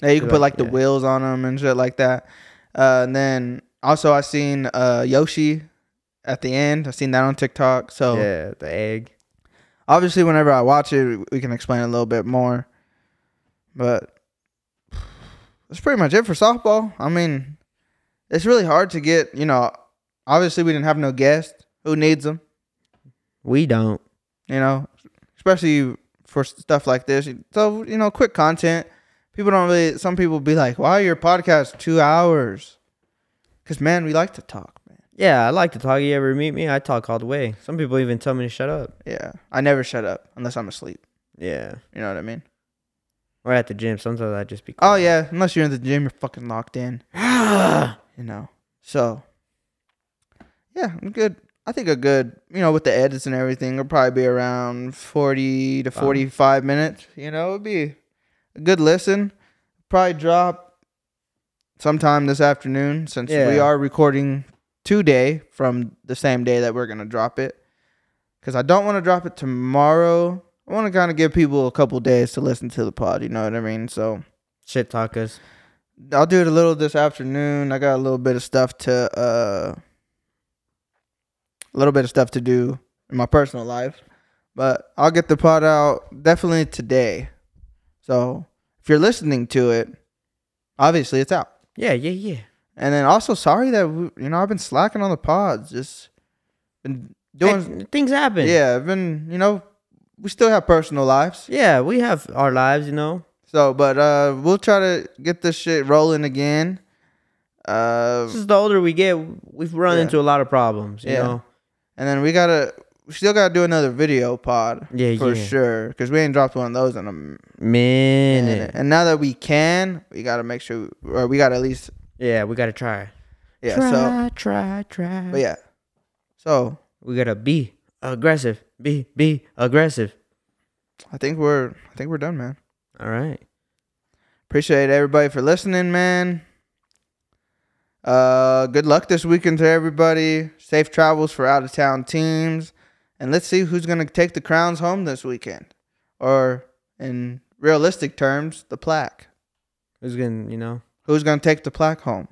Yeah, you can Like, put like the yeah. wheels on them and shit like that. Uh, and then also I seen uh Yoshi at the end. I seen that on TikTok. So Yeah, the egg. obviously, whenever I watch it, we can explain a little bit more. But that's pretty much it for softball. I mean, it's really hard to get. You know, obviously we didn't have no guests. Who needs them? We don't. You know, especially for stuff like this. So you know, quick content. People don't really. Some people be like, "Why are your podcast two hours?" Because man, we like to talk, man. Yeah, I like to talk. You ever meet me? I talk all the way. Some people even tell me to shut up. Yeah, I never shut up unless I'm asleep. Yeah. You know what I mean? Or at the gym. Sometimes I just be. Oh yeah, unless you're in the gym, you're fucking locked in. *gasps* you know. So yeah, I'm good. I think a good, you know, with the edits and everything, it'll probably be around forty to Wow. forty-five minutes. You know, it'd be a good listen. Probably drop sometime this afternoon since we are recording today from the same day that we're gonna drop it. Because I don't want to drop it tomorrow. I want to kind of give people a couple days to listen to the pod. You know what I mean? So Shit talkers. I'll do it a little this afternoon. I got a little bit of stuff to uh a little bit of stuff to do in my personal life. But I'll get the pod out definitely today. So if you're listening to it, obviously it's out. Yeah, yeah, yeah. And then also sorry that we, you know I've been slacking on the pods. Just been doing Hey, things happen. yeah. I've been you know we still have personal lives. Yeah, we have our lives, you know. So but uh we'll try to get this shit rolling again. Uh Just the older we get, we've run Yeah. into a lot of problems, you Yeah. know. and then we gotta we still gotta do another video pod. Yeah, for yeah. sure. Because we ain't dropped one of those in a minute. Minute. And now that we can, we gotta make sure or we gotta at least Yeah, we gotta try. yeah. try, So try, try. but yeah. So We gotta be aggressive. Be be aggressive. I think we're I think we're done, man. All right. Appreciate everybody for listening, man. Uh, good luck this weekend to everybody. Safe travels for out of town teams, and let's see who's gonna take the crowns home this weekend, or in realistic terms, the plaque. Who's gonna, you know, Who's gonna take the plaque home?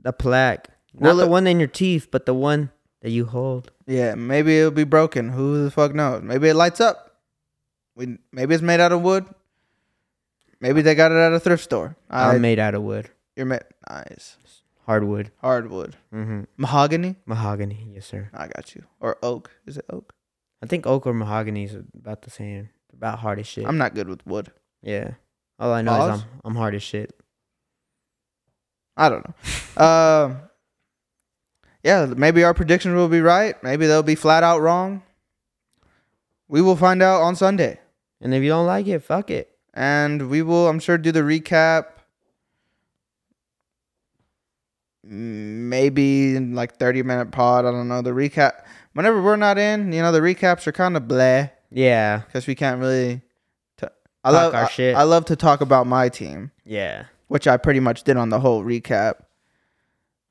the plaque. Well, Not the it- one in your teeth, but the one that you hold. Yeah, maybe it'll be broken. Who the fuck knows? Maybe it lights up. We maybe it's made out of wood. Maybe they got it at a thrift store. I, I'm made out of wood. you're made nice Hardwood. hardwood, Mm-hmm. mahogany. Mahogany. Yes, sir. I got you. Or oak. Is it oak? I think oak or mahogany is about the same. About hard as shit. I'm not good with wood. yeah. All I know Pause? is I'm I'm hard as shit. I don't know. *laughs* Um, yeah, maybe our predictions will be right. Maybe they'll be flat out wrong. We will find out on Sunday, And if you don't like it, fuck it. and we will, I'm sure, do the recap. Maybe in like 30 minute pod. I don't know the recap. Whenever we're not in, you know, the recaps are kind of blah Yeah. because we can't really. T- I Talk love our I- shit. I love to talk about my team. Yeah. which I pretty much did on the whole recap.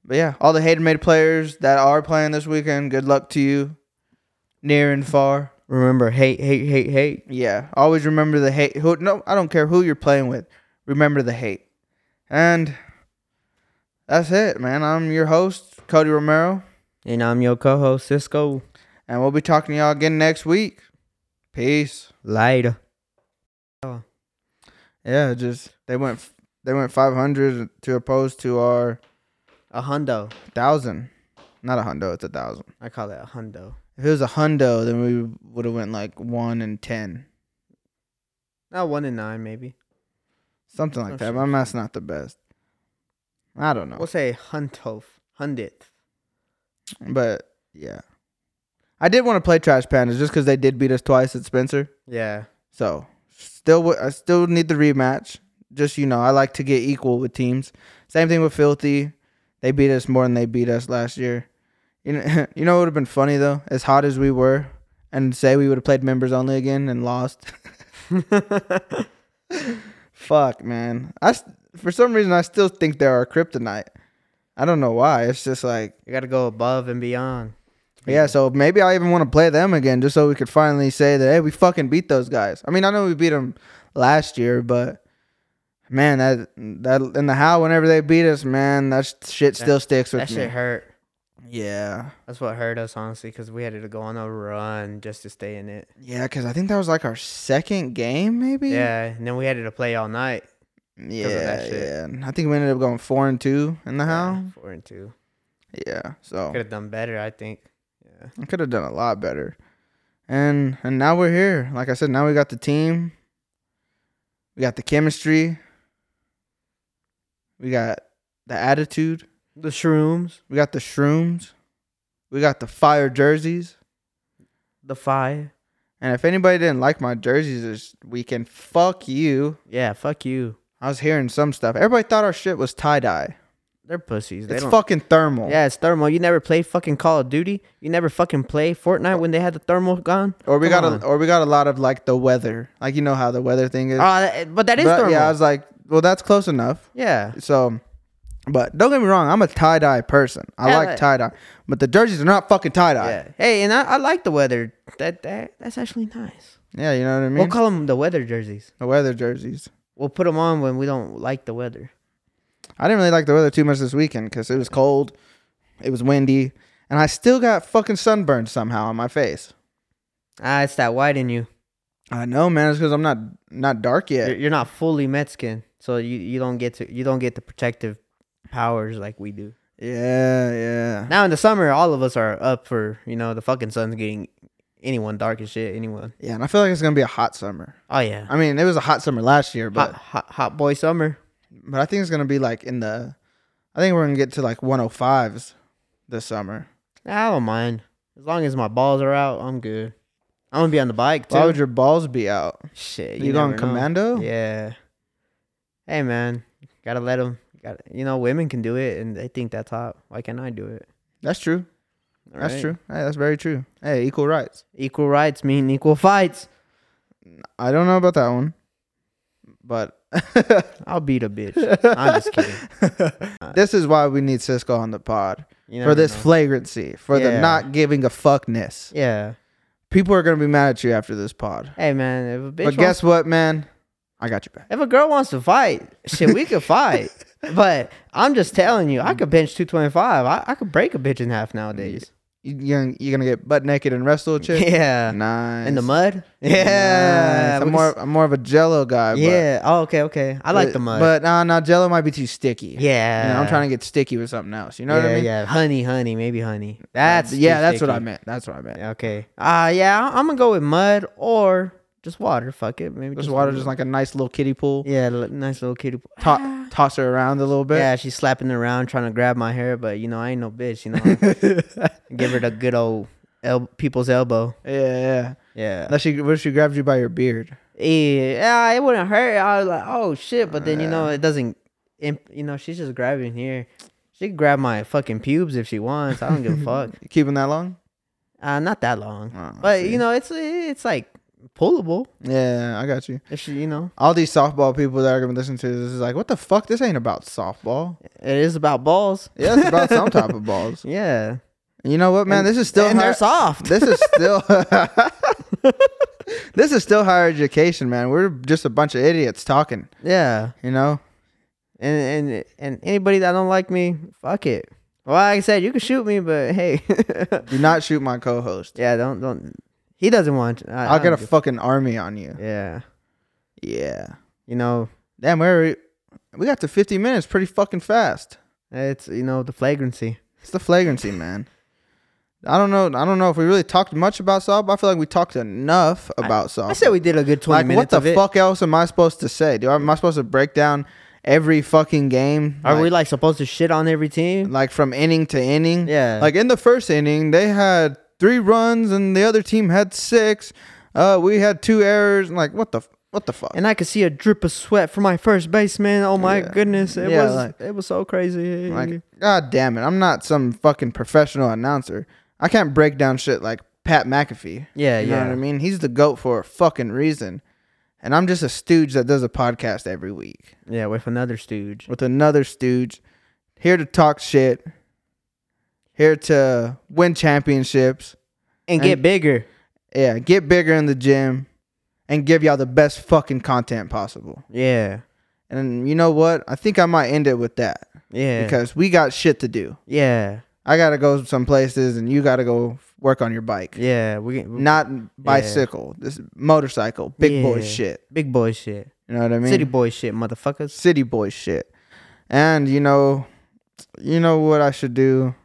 But yeah, all the HaterMade players that are playing this weekend, good luck to you, near and far. Remember, hate, hate, hate, hate. Yeah, always remember the hate. Who? No, I don't care who you're playing with. Remember the hate. And that's it, man. I'm your host, Cody Romero, And I'm your co-host, Cisco. and we'll be talking to y'all again next week. Peace. Later. Yeah, just they went they went 500 to oppose to our A hundo. thousand. Not a hundo, it's a thousand. I call it a hundo. If it was a hundo, then we would have went like one and ten, Not one and nine, maybe. something like Oh, that. sure, My math's not the best. I don't know, We'll say huntof. Hundredth. but yeah, I did want to play Trash Pandas just because they did beat us twice at Spencer. Yeah. So still, w- I still need the rematch. Just you know, I like to get equal with teams. Same thing with Filthy. They beat us more than they beat us last year. You know, *laughs* you know what would have been funny though, as hot as we were, and say we would have played members only again and lost. *laughs* Fuck, man. I for some reason I still think they're our kryptonite. I don't know why. It's just like You gotta go above and beyond. yeah. So maybe I even want to play them again just so we could finally say that hey, we fucking beat those guys. I mean, I know we beat them last year, but man, that that in the how whenever they beat us, man, that sh- shit still sticks with That me. shit hurt. Yeah, That's what hurt us, honestly, because we had to go on a run just to stay in it. yeah, because I think that was like our second game, maybe. Yeah, and then we had to play all night. yeah, that shit. yeah. I think we ended up going four and two in the how. Four and two. Yeah, so Could have done better, I think. Yeah. I could have done a lot better. And and now we're here. Like I said, now we got the team. We got the chemistry. We got the attitude. The shrooms, We got the shrooms. We got the fire jerseys. the fire. And if anybody didn't like my jerseys this weekend, fuck you. Yeah, fuck you. I was hearing some stuff. Everybody thought our shit was tie dye. They're pussies. They It's don't- fucking thermal. Yeah, it's thermal. You never play fucking Call of Duty. You never fucking play Fortnite when they had the thermal gun. Or we Come got on. a or we got a lot of like the weather. Like you know how the weather thing is. Oh, but that is But, thermal. yeah, I was like, well, that's close enough. yeah. So, but don't get me wrong, I'm a tie dye person. I Yeah, like that- tie dye, but the jerseys are not fucking tie dye. Yeah. Hey, and I, I like the weather. That that that's actually nice. Yeah, you know what I mean. We'll call them the weather jerseys. the weather jerseys. We'll put them on when we don't like the weather. I didn't really like the weather too much this weekend because it was cold, it was windy, and I still got fucking sunburned somehow on my face. Ah, it's that white in you. I know, man. It's because I'm not not dark yet. You're, you're not fully Mexican, so you, you don't get to you don't get the protective powers like we do. Yeah, yeah. Now in the summer, all of us are up for you know the fucking sun's getting anyone dark as shit. Anyone. Yeah, and I feel like it's gonna be a hot summer. Oh yeah. I mean, it was a hot summer last year, but hot, hot hot boy summer. but I think it's gonna be like in the. I think we're gonna get to like 105s this summer. I don't mind as long as my balls are out. I'm good. I'm gonna be on the bike too. Why would your balls be out? Shit, You going never commando? Yeah. Hey man, gotta let them. Got you know women can do it and they think that's hot. Why can't I do it? That's true. That's Right? true. Hey, that's very true. Hey, equal rights. Equal rights mean equal fights. I don't know about that one, but *laughs* I'll beat a bitch. I'm just kidding. *laughs* this is why we need Cisco on the pod You for this know. flagrancy, for the not giving a fuckness. yeah. People are gonna be mad at you after this pod. Hey man, if a bitch but guess what, man? I got your back. if a girl wants to fight, shit, we could fight. *laughs* But I'm just telling you, I could bench 225. I, I could break a bitch in half nowadays. You, you gonna, you gonna get butt naked and wrestle a chick? *laughs* Yeah. Nice. In the mud? Nice. Yeah. I'm more I'm more of a Jello guy. s- but- yeah. Oh, okay, okay. I like but- the mud. But nah, nah, Jello might be too sticky. yeah. You know, I'm trying to get sticky with something else. You know yeah, what I mean? yeah. Honey, honey, maybe honey. That's yeah. That's what I meant. That's what I meant. Okay. Uh yeah, I'm gonna go with mud or just water. Fuck it. Maybe Just a water, just like a nice little kiddie pool. Yeah, li- nice little kitty. pool. To- *laughs* toss her around a little bit. Yeah, she's slapping around trying to grab my hair, but you know I ain't no bitch. You know, *laughs* give her the good old el- people's elbow. yeah, yeah. Yeah. Unless she, what if she grabs you by your beard? Yeah, yeah, it wouldn't hurt. I was like, oh shit, but then you know it doesn't. Imp- you know, she's just grabbing here. She can grab my fucking pubes if she wants. I don't give a *laughs* fuck. You keeping that long? Uh, not that long, Oh, but see. you know, it's it's like pullable. Yeah, I got you. If she, you know, All these softball people that are gonna listen to this is like, what the fuck? This ain't about softball. it is about balls. Yeah, it's about some type of *laughs* balls. Yeah, You know what, man? And- this is still and hi- they're soft. This is still *laughs* *laughs* this is still higher education, man. We're just a bunch of idiots talking. yeah, You know? and and and anybody that don't like me, fuck it. Well, like I said, you can shoot me, but hey, Do not shoot my co-host. yeah, don't don't. He doesn't want. I, I'll I get a give- fucking army on you. Yeah, Yeah. you know, Damn, we're we got to 50 minutes pretty fucking fast. it's you know the flagrancy. It's the flagrancy, *laughs* man. I don't know. I don't know if we really talked much about softball. I feel like we talked enough about softball. I said we did a good twenty like, minutes what the of it. fuck else am I supposed to say? Do I, am I supposed to break down every fucking game? Are we like supposed to shit on every team? like from inning to inning? Yeah. Like in the first inning, they had three runs and the other team had six. Uh, we had two errors. Like what the what the fuck? and I could see a drip of sweat from my first baseman. Oh my Yeah. goodness, it Yeah, was like- it was so crazy. Like, god damn it! I'm not some fucking professional announcer. I can't break down shit like Pat McAfee. Yeah, you know yeah. what I mean. He's the goat for a fucking reason, and I'm just a stooge that does a podcast every week yeah, with another stooge. with another stooge, here to talk shit, here to win championships. And, And- get bigger. Yeah, get bigger in the gym, and give y'all the best fucking content possible. Yeah, And you know what? I think I might end it with that yeah, because we got shit to do. yeah, I gotta go some places, and you gotta go work on your bike. yeah. We, we Not bicycle. This motorcycle. Big boy shit. big boy shit, You know what I mean? city boy shit, motherfuckers. City boy shit. And you know, you know what I should do?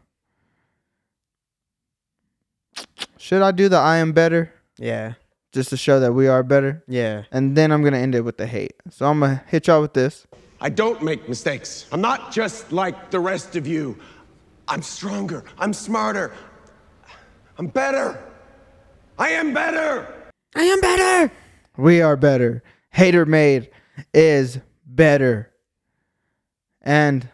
Should I do the I am better Yeah, just to show that we are better? yeah. And then I'm gonna end it with the hate. So I'm gonna hit y'all with this. I don't make mistakes. I'm not just like the rest of you. I'm stronger. I'm smarter. I'm better. I am better. I am better. We are better. HaterMade is better. And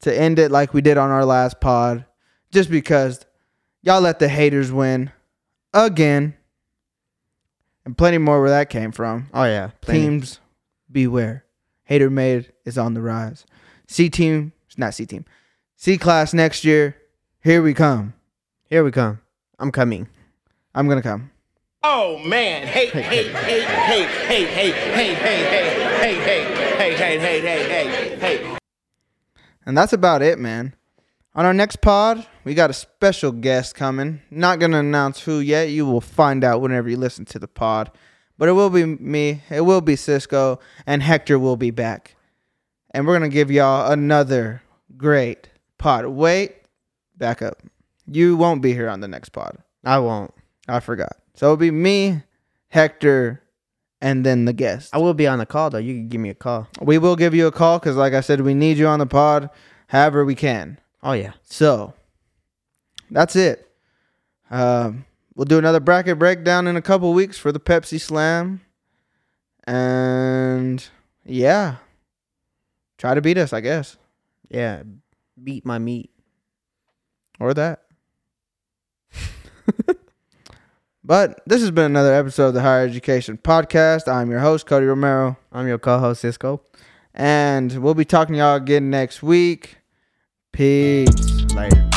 to end it like we did on our last pod, just because y'all let the haters win again. And plenty more where that came from. Oh yeah, plenty. Teams beware. HaterMade is on the rise. C team, not C team. C class next year. Here we come. Here we come. I'm coming. I'm gonna come. Oh man, hey, hey, hey, hey, hey, hey, hey, hey, hey, hey, hey, hey, hey, hey, hey, hey, hey, hey. And that's about it, man. On our next pod, we got a special guest coming. Not going to announce who yet. You will find out whenever you listen to the pod. But it will be me, it will be Cisco, and Hector will be back. And we're going to give y'all another great pod. Wait, back up. You won't be here on the next pod. I won't. I forgot. So it'll be me, Hector, and then the guest. I will be on the call though. You can give me a call. We will give you a call because, like I said, we need you on the pod however we can. Oh yeah. So that's it. Um, we'll do another bracket breakdown in a couple weeks for the Pepsi Slam. And yeah, try to beat us, I guess, Yeah. Beat my meat. or that. *laughs* but this has been another episode of the Higher Education Podcast. I'm your host, Cody Romero. I'm your co-host Cisco. And we'll be talking to y'all again next week. Peace. Later.